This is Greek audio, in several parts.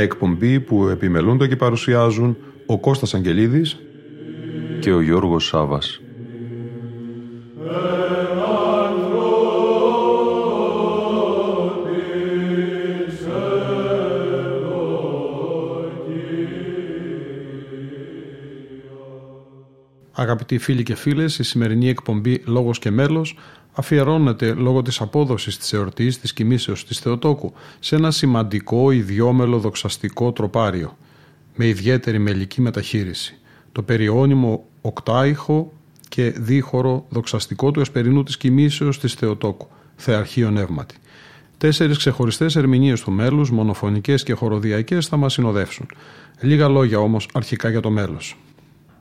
Μια εκπομπή που επιμελούνται και παρουσιάζουν ο Κώστας Αγγελίδης και ο Γιώργος Σάβας. Αγαπητοί φίλοι και φίλες, η σημερινή εκπομπή «Λόγος και μέλος» αφιερώνεται λόγω της απόδοσης της εορτής της κοιμήσεως της Θεοτόκου σε ένα σημαντικό ιδιόμελο δοξαστικό τροπάριο με ιδιαίτερη μελική μεταχείριση. Το περιώνυμο οκτάιχο και δίχωρο δοξαστικό του εσπερινού της κοιμήσεως της Θεοτόκου, Θεαρχείο Νεύματι. Τέσσερις ξεχωριστές ερμηνείες του μέλους, μονοφωνικές και χοροδιακές, θα μας συνοδεύσουν. Λίγα λόγια όμως αρχικά για το μέλος.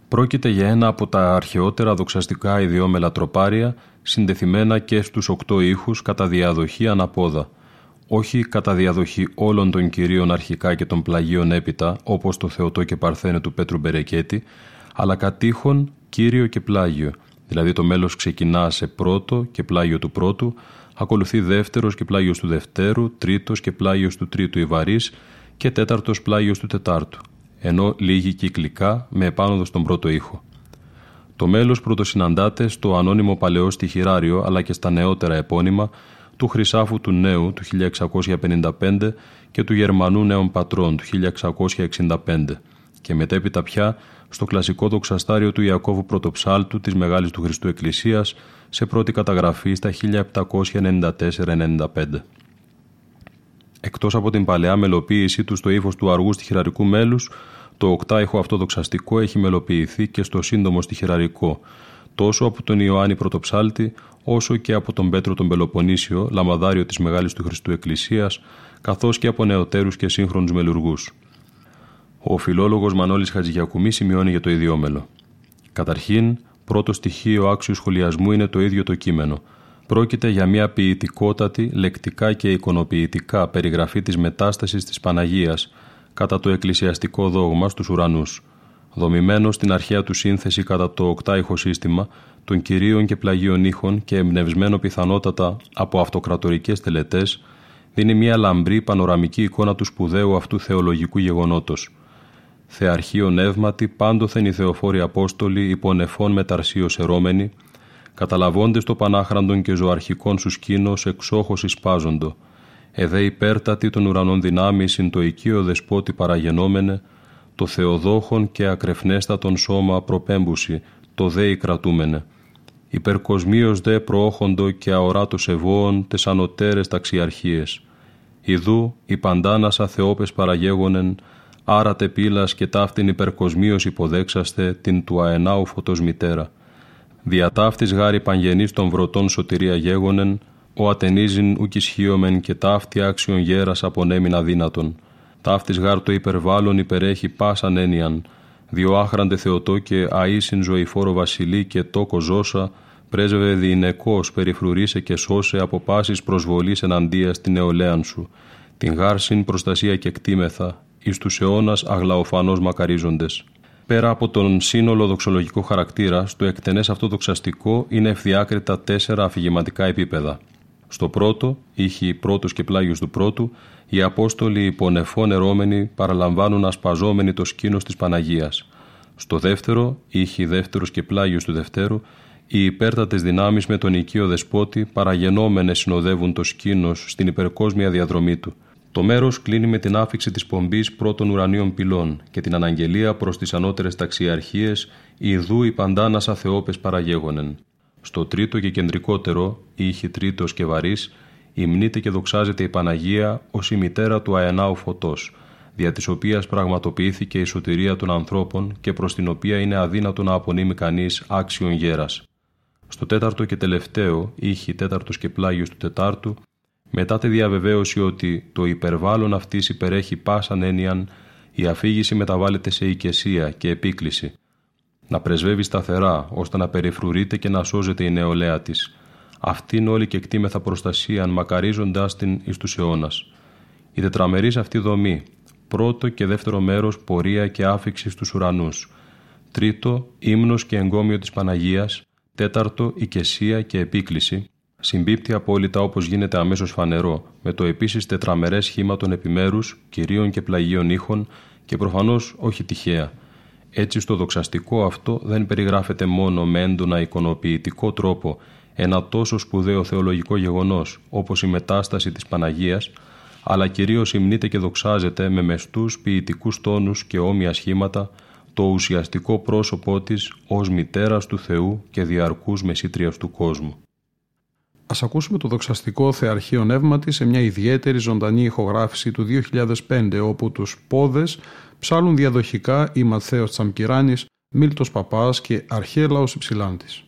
Πρόκειται για ένα από τα αρχαιότερα δοξαστικά ιδιόμελα τροπάρια, συνδεθημένα και στους οκτώ ήχους κατά διαδοχή αναπόδα. Όχι κατά διαδοχή όλων των κυρίων αρχικά και των πλαγίων έπειτα, όπως το Θεοτό και Παρθένε του Πέτρου Μπερεκέτη, αλλά κατήχων κύριο και πλάγιο. Δηλαδή το μέλος ξεκινά σε πρώτο και πλάγιο του πρώτου, ακολουθεί δεύτερος και πλάγιος του δευτέρου, τρίτος και πλάγιος του τρίτου ιβαρής και τέταρτος πλάγιος του τετάρτου ενώ λίγη κυκλικά με επάνωδο στον πρώτο ήχο. Το μέλος πρωτοσυναντάται στο ανώνυμο παλαιό στοιχειράριο αλλά και στα νεότερα επώνυμα του Χρυσάφου του Νέου του 1655 και του Γερμανού Νέων Πατρών του 1665 και μετέπειτα πια στο κλασικό δοξαστάριο του Ιακώβου Πρωτοψάλτου της Μεγάλης του Χριστού Εκκλησίας σε πρώτη καταγραφή στα 1794-95. Εκτός από την παλαιά μελοποίησή του στο ύφος του αργού στοιχειραρικού μέλους, το οκτάιχο αυτό δοξαστικό έχει μελοποιηθεί και στο σύντομο στοιχειραρικό, τόσο από τον Ιωάννη Πρωτοψάλτη, όσο και από τον Πέτρο τον Πελοποννήσιο, λαμαδάριο της Μεγάλης του Χριστού Εκκλησίας, καθώς και από νεοτέρους και σύγχρονους μελουργούς. Ο φιλόλογος Μανώλης Χατζηγιακουμής σημειώνει για το ιδιόμελο. Καταρχήν, πρώτο στοιχείο άξιου σχολιασμού είναι το ίδιο το κείμενο – Πρόκειται για μια ποιητικότατη, λεκτικά και εικονοποιητικά περιγραφή της μετάστασης της Παναγίας κατά το εκκλησιαστικό δόγμα στους ουρανούς, δομημένο στην αρχαία του σύνθεση κατά το οκτάιχο σύστημα των κυρίων και πλαγίων ήχων και εμπνευσμένο πιθανότατα από αυτοκρατορικές τελετές, δίνει μια λαμπρή πανοραμική εικόνα του σπουδαίου αυτού θεολογικού γεγονότος. Θεαρχείο νεύματι πάντοθεν οι θεοφόροι Απόστολοι υπονεφών μεταρσίως ερώμενοι, καταλαβώντες το πανάχραντον και ζωαρχικών σου σκήνος εξόχως εισπάζοντο, εδέ υπέρτατη των ουρανών δυνάμεις συν το οικείο δεσπότη παραγενόμενε, το θεοδόχον και ακρεφνέστατον σώμα προπέμπουση, το δέη κρατούμενε. Υπερκοσμίως δε προόχοντο και αοράτος ευώων τες ανωτέρες ταξιαρχίες. Ιδού η παντάνασα θεόπες παραγέγονεν, άρατε πύλας και ταύτην υπερκοσμίως υποδέξαστε την του αενάου φωτός μητέρα Διατάφτης γάρι παγενής των βρωτών σωτηρία γέγονεν, ο ατενίζειν ουκ ισχύομεν και ταύτη άξιον γέρας απονέμειν αδύνατον. Ταύτης γάρ το υπερβάλλον υπερέχει πάσαν έννοιαν, διό άχραντε Θεοτό και αΐσιν ζωηφόρο βασιλεί και τόκο ζώσα, πρέσβευε διηνεκός περιφρουρίσε και σώσε από πάσης προσβολής εναντίας στην νεολαία σου, την γάρσιν προστασία και κτήμεθα, εις τους αιώνας αγλαοφανώς μακαρίζοντες. Πέρα από τον σύνολο δοξολογικό χαρακτήρα, στο εκτενές αυτό δοξαστικό είναι ευθιάκριτα τέσσερα αφηγηματικά επίπεδα. Στο πρώτο, ήχοι πρώτος και πλάγιος του πρώτου, οι Απόστολοι υπονεφών ερώμενοι παραλαμβάνουν ασπαζόμενοι το σκήνος της Παναγίας. Στο δεύτερο, ήχοι δεύτερος και πλάγιος του δευτέρου, οι υπέρτατες δυνάμεις με τον οικείο δεσπότη παραγενόμενες συνοδεύουν το σκήνος στην υπερκόσμια διαδρομή του – το μέρος κλείνει με την άφηξη της πομπής πρώτων ουρανίων πυλών και την αναγγελία προς τις ανώτερες ταξιαρχίες Ιδού οι παντάνασα Θεόπε παραγέγονεν. Στο τρίτο και κεντρικότερο, ήχη τρίτος και βαρύς, υμνείται και δοξάζεται η Παναγία ως η μητέρα του αενάου φωτός, δια της οποίας πραγματοποιήθηκε η σωτηρία των ανθρώπων και προς την οποία είναι αδύνατο να απονείμει κανείς άξιον γέρας. Στο τέταρτο και τελευταίο ήχη τέταρτος και πλάγιος του τετάρτου μετά τη διαβεβαίωση ότι το υπερβάλλον αυτής υπερέχει πάσαν έννοιαν η αφήγηση μεταβάλλεται σε οικεσία και επίκληση. Να πρεσβεύει σταθερά ώστε να περιφρουρείται και να σώζεται η νεολαία της. Αυτήν όλη και εκτίμεθα προστασίαν μακαρίζοντάς την εις τους αιώνας. Η τετραμερής αυτή δομή, πρώτο και δεύτερο μέρος πορεία και άφηξης στους ουρανούς, τρίτο ύμνος και εγκόμιο της Παναγίας, τέταρτο οικεσία και επίκληση, συμπίπτει απόλυτα όπως γίνεται αμέσως φανερό, με το επίσης τετραμερές σχήμα των επιμέρους, κυρίων και πλαγίων ήχων και προφανώς όχι τυχαία. Έτσι στο δοξαστικό αυτό δεν περιγράφεται μόνο με έντονα εικονοποιητικό τρόπο ένα τόσο σπουδαίο θεολογικό γεγονός όπως η μετάσταση της Παναγίας, αλλά κυρίως υμνείται και δοξάζεται με μεστούς ποιητικούς τόνους και όμοια σχήματα το ουσιαστικό πρόσωπό της ως μητέρας του Θεού και διαρκούς μεσήτριας του κόσμου. Ας ακούσουμε το δοξαστικό θεαρχείο νεύμα σε μια ιδιαίτερη ζωντανή ηχογράφηση του 2005 όπου τους πόδες ψάλουν διαδοχικά η Ματθαίος Τσαμκυράνης, Μίλτος Παπάς και Αρχέλαος Υψηλάντης.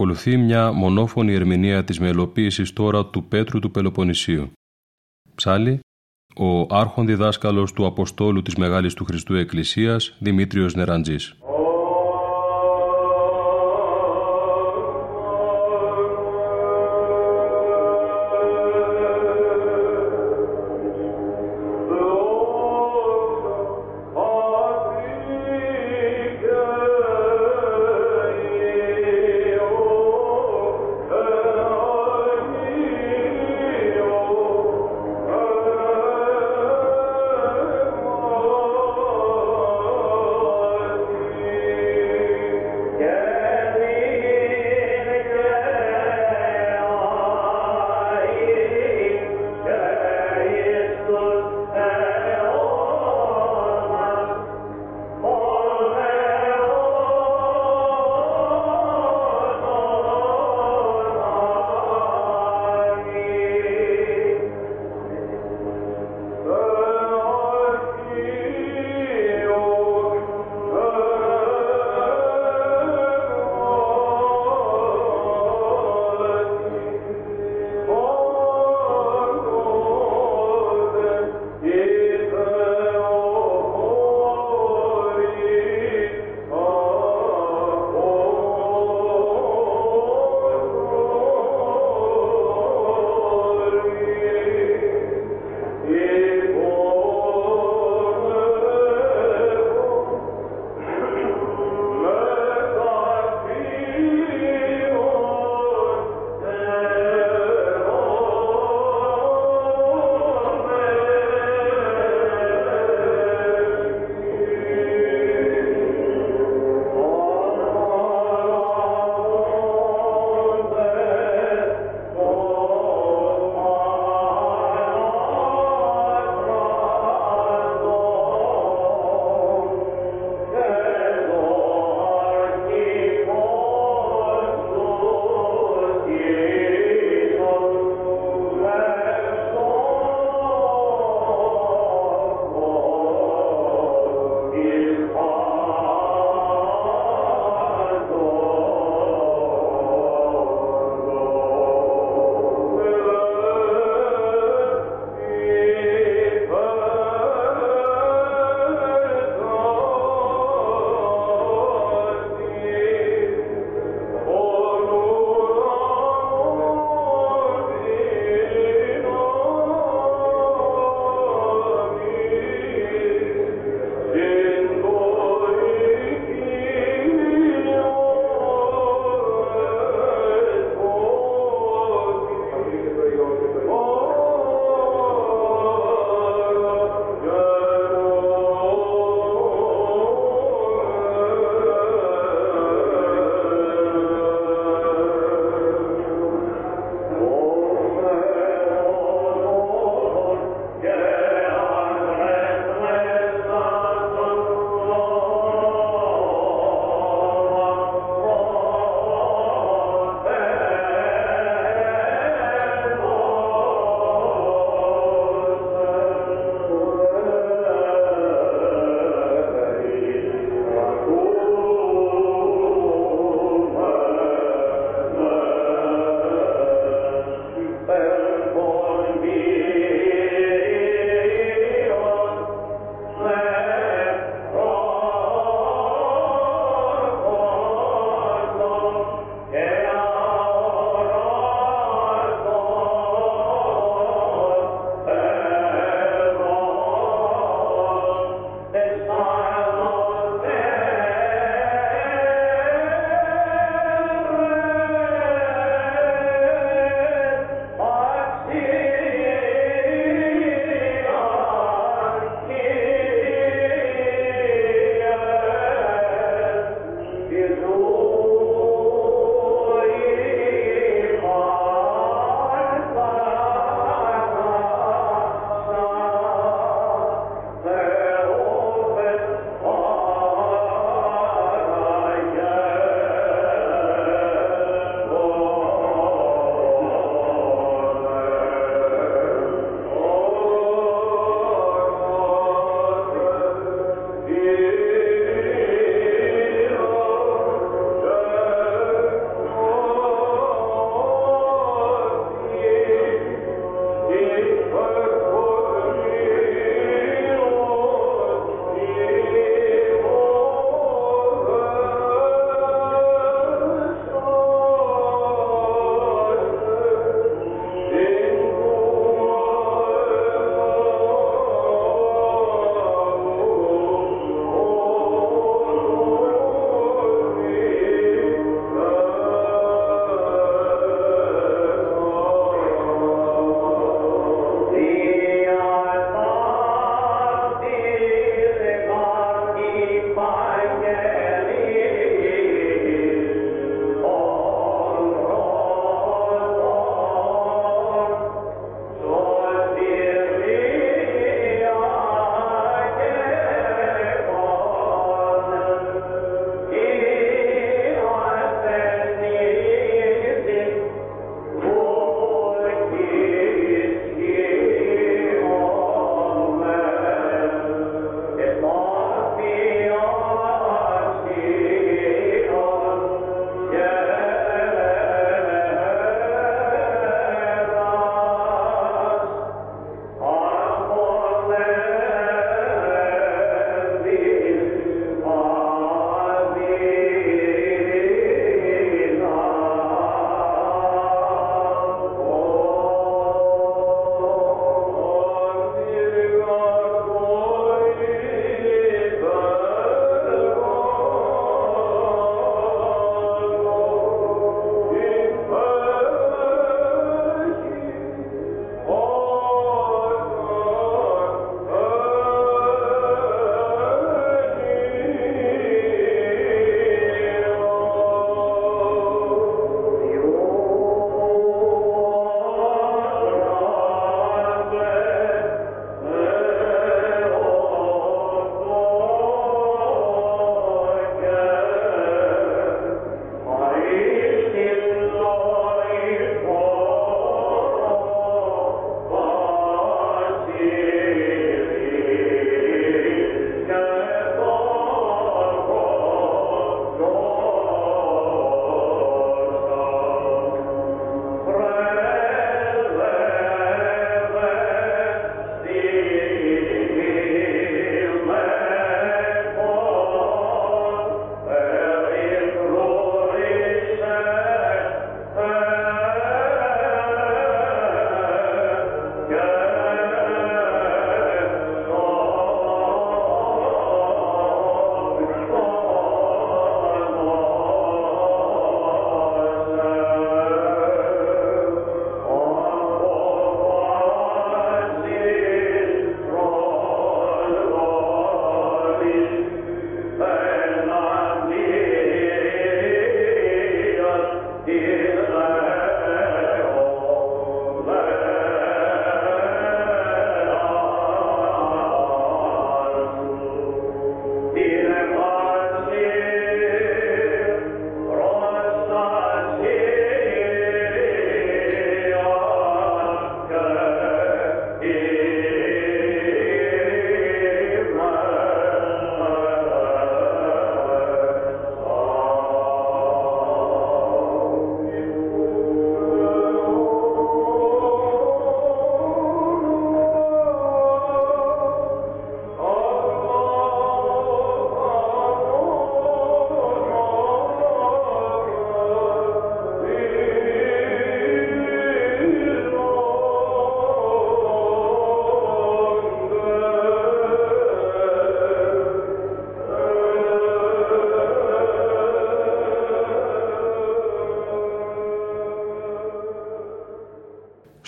Ακολουθεί μια μονόφωνη ερμηνεία της μελοποίησης τώρα του Πέτρου του Πελοποννησίου. Ψάλι, ο άρχον διδάσκαλος του Αποστόλου της Μεγάλης του Χριστού Εκκλησίας, Δημήτριος Νεραντζής.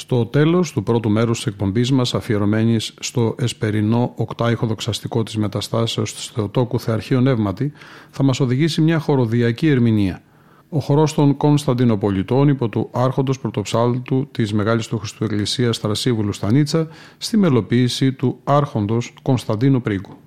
Στο τέλος του πρώτου μέρους της εκπομπής μας αφιερωμένης στο εσπερινό οκτάιχο δοξαστικό της μεταστάσεως της Θεοτόκου Θεαρχείο Νεύματι θα μας οδηγήσει μια χοροδιακή ερμηνεία. Ο χορός των Κωνσταντινοπολιτών υπό του άρχοντος πρωτοψάλτου της Μεγάλης του Χριστού Εκκλησίας Θρασίβουλου Στανίτσα στη μελοποίηση του άρχοντος Κωνσταντίνου Πρίγκου.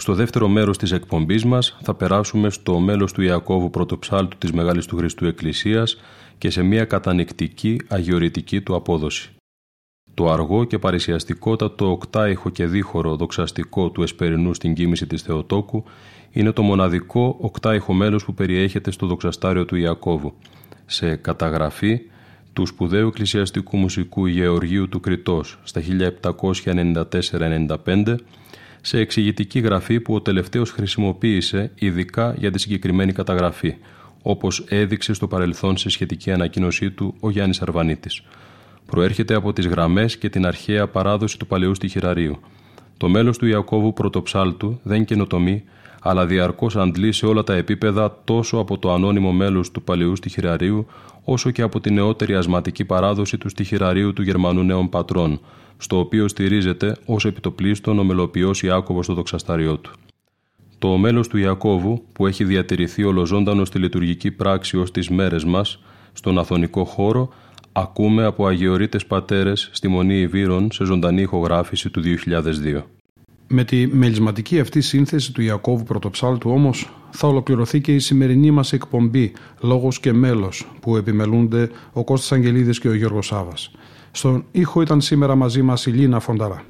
Στο δεύτερο μέρος της εκπομπής μας θα περάσουμε στο μέλος του Ιακώβου Πρωτοψάλτου της Μεγάλης του Χριστού Εκκλησίας και σε μια κατανεκτική αγιορητική του απόδοση. Το αργό και παρησιαστικότατο οκτάιχο και δίχωρο δοξαστικό του Εσπερινού στην κίνηση της Θεοτόκου είναι το μοναδικό οκτάιχο μέλος που περιέχεται στο δοξαστάριο του Ιακώβου. Σε καταγραφή του σπουδαίου εκκλησιαστικού μουσικού Γεωργίου του Κρητός στα 1794-95 σε εξηγητική γραφή που ο τελευταίος χρησιμοποίησε ειδικά για τη συγκεκριμένη καταγραφή, όπως έδειξε στο παρελθόν σε σχετική ανακοίνωσή του ο Γιάννης Αρβανίτης. Προέρχεται από τις γραμμές και την αρχαία παράδοση του παλαιού στοιχειραρίου. Το μέλος του Ιακώβου Πρωτοψάλτου δεν καινοτομεί, αλλά διαρκώς αντλεί σε όλα τα επίπεδα τόσο από το ανώνυμο μέλος του παλαιού στοιχειραρίου, όσο και από την νεότερη ασματική παράδοση του στοιχειραρίου του Γερμανού Νέων Πατρών, στο οποίο στηρίζεται ως επιτοπλίστων ο μελοποιός Ιάκωβος στο δοξαστάριό του. Το μέλος του Ιακώβου, που έχει διατηρηθεί ολοζώντανος στη λειτουργική πράξη ως τις μέρες μας, στον αθωνικό χώρο, ακούμε από αγιορείτες πατέρες στη Μονή Ιβύρων σε ζωντανή ηχογράφηση του 2002. Με τη μελισματική αυτή σύνθεση του Ιακώβου Πρωτοψάλτου όμως θα ολοκληρωθεί και η σημερινή μας εκπομπή «Λόγος και μέλος» που επιμελούνται ο Κώστας Αγγελίδης και ο Γιώργος Σάβας. Στον ήχο ήταν σήμερα μαζί μας η Λίνα Φονταρά.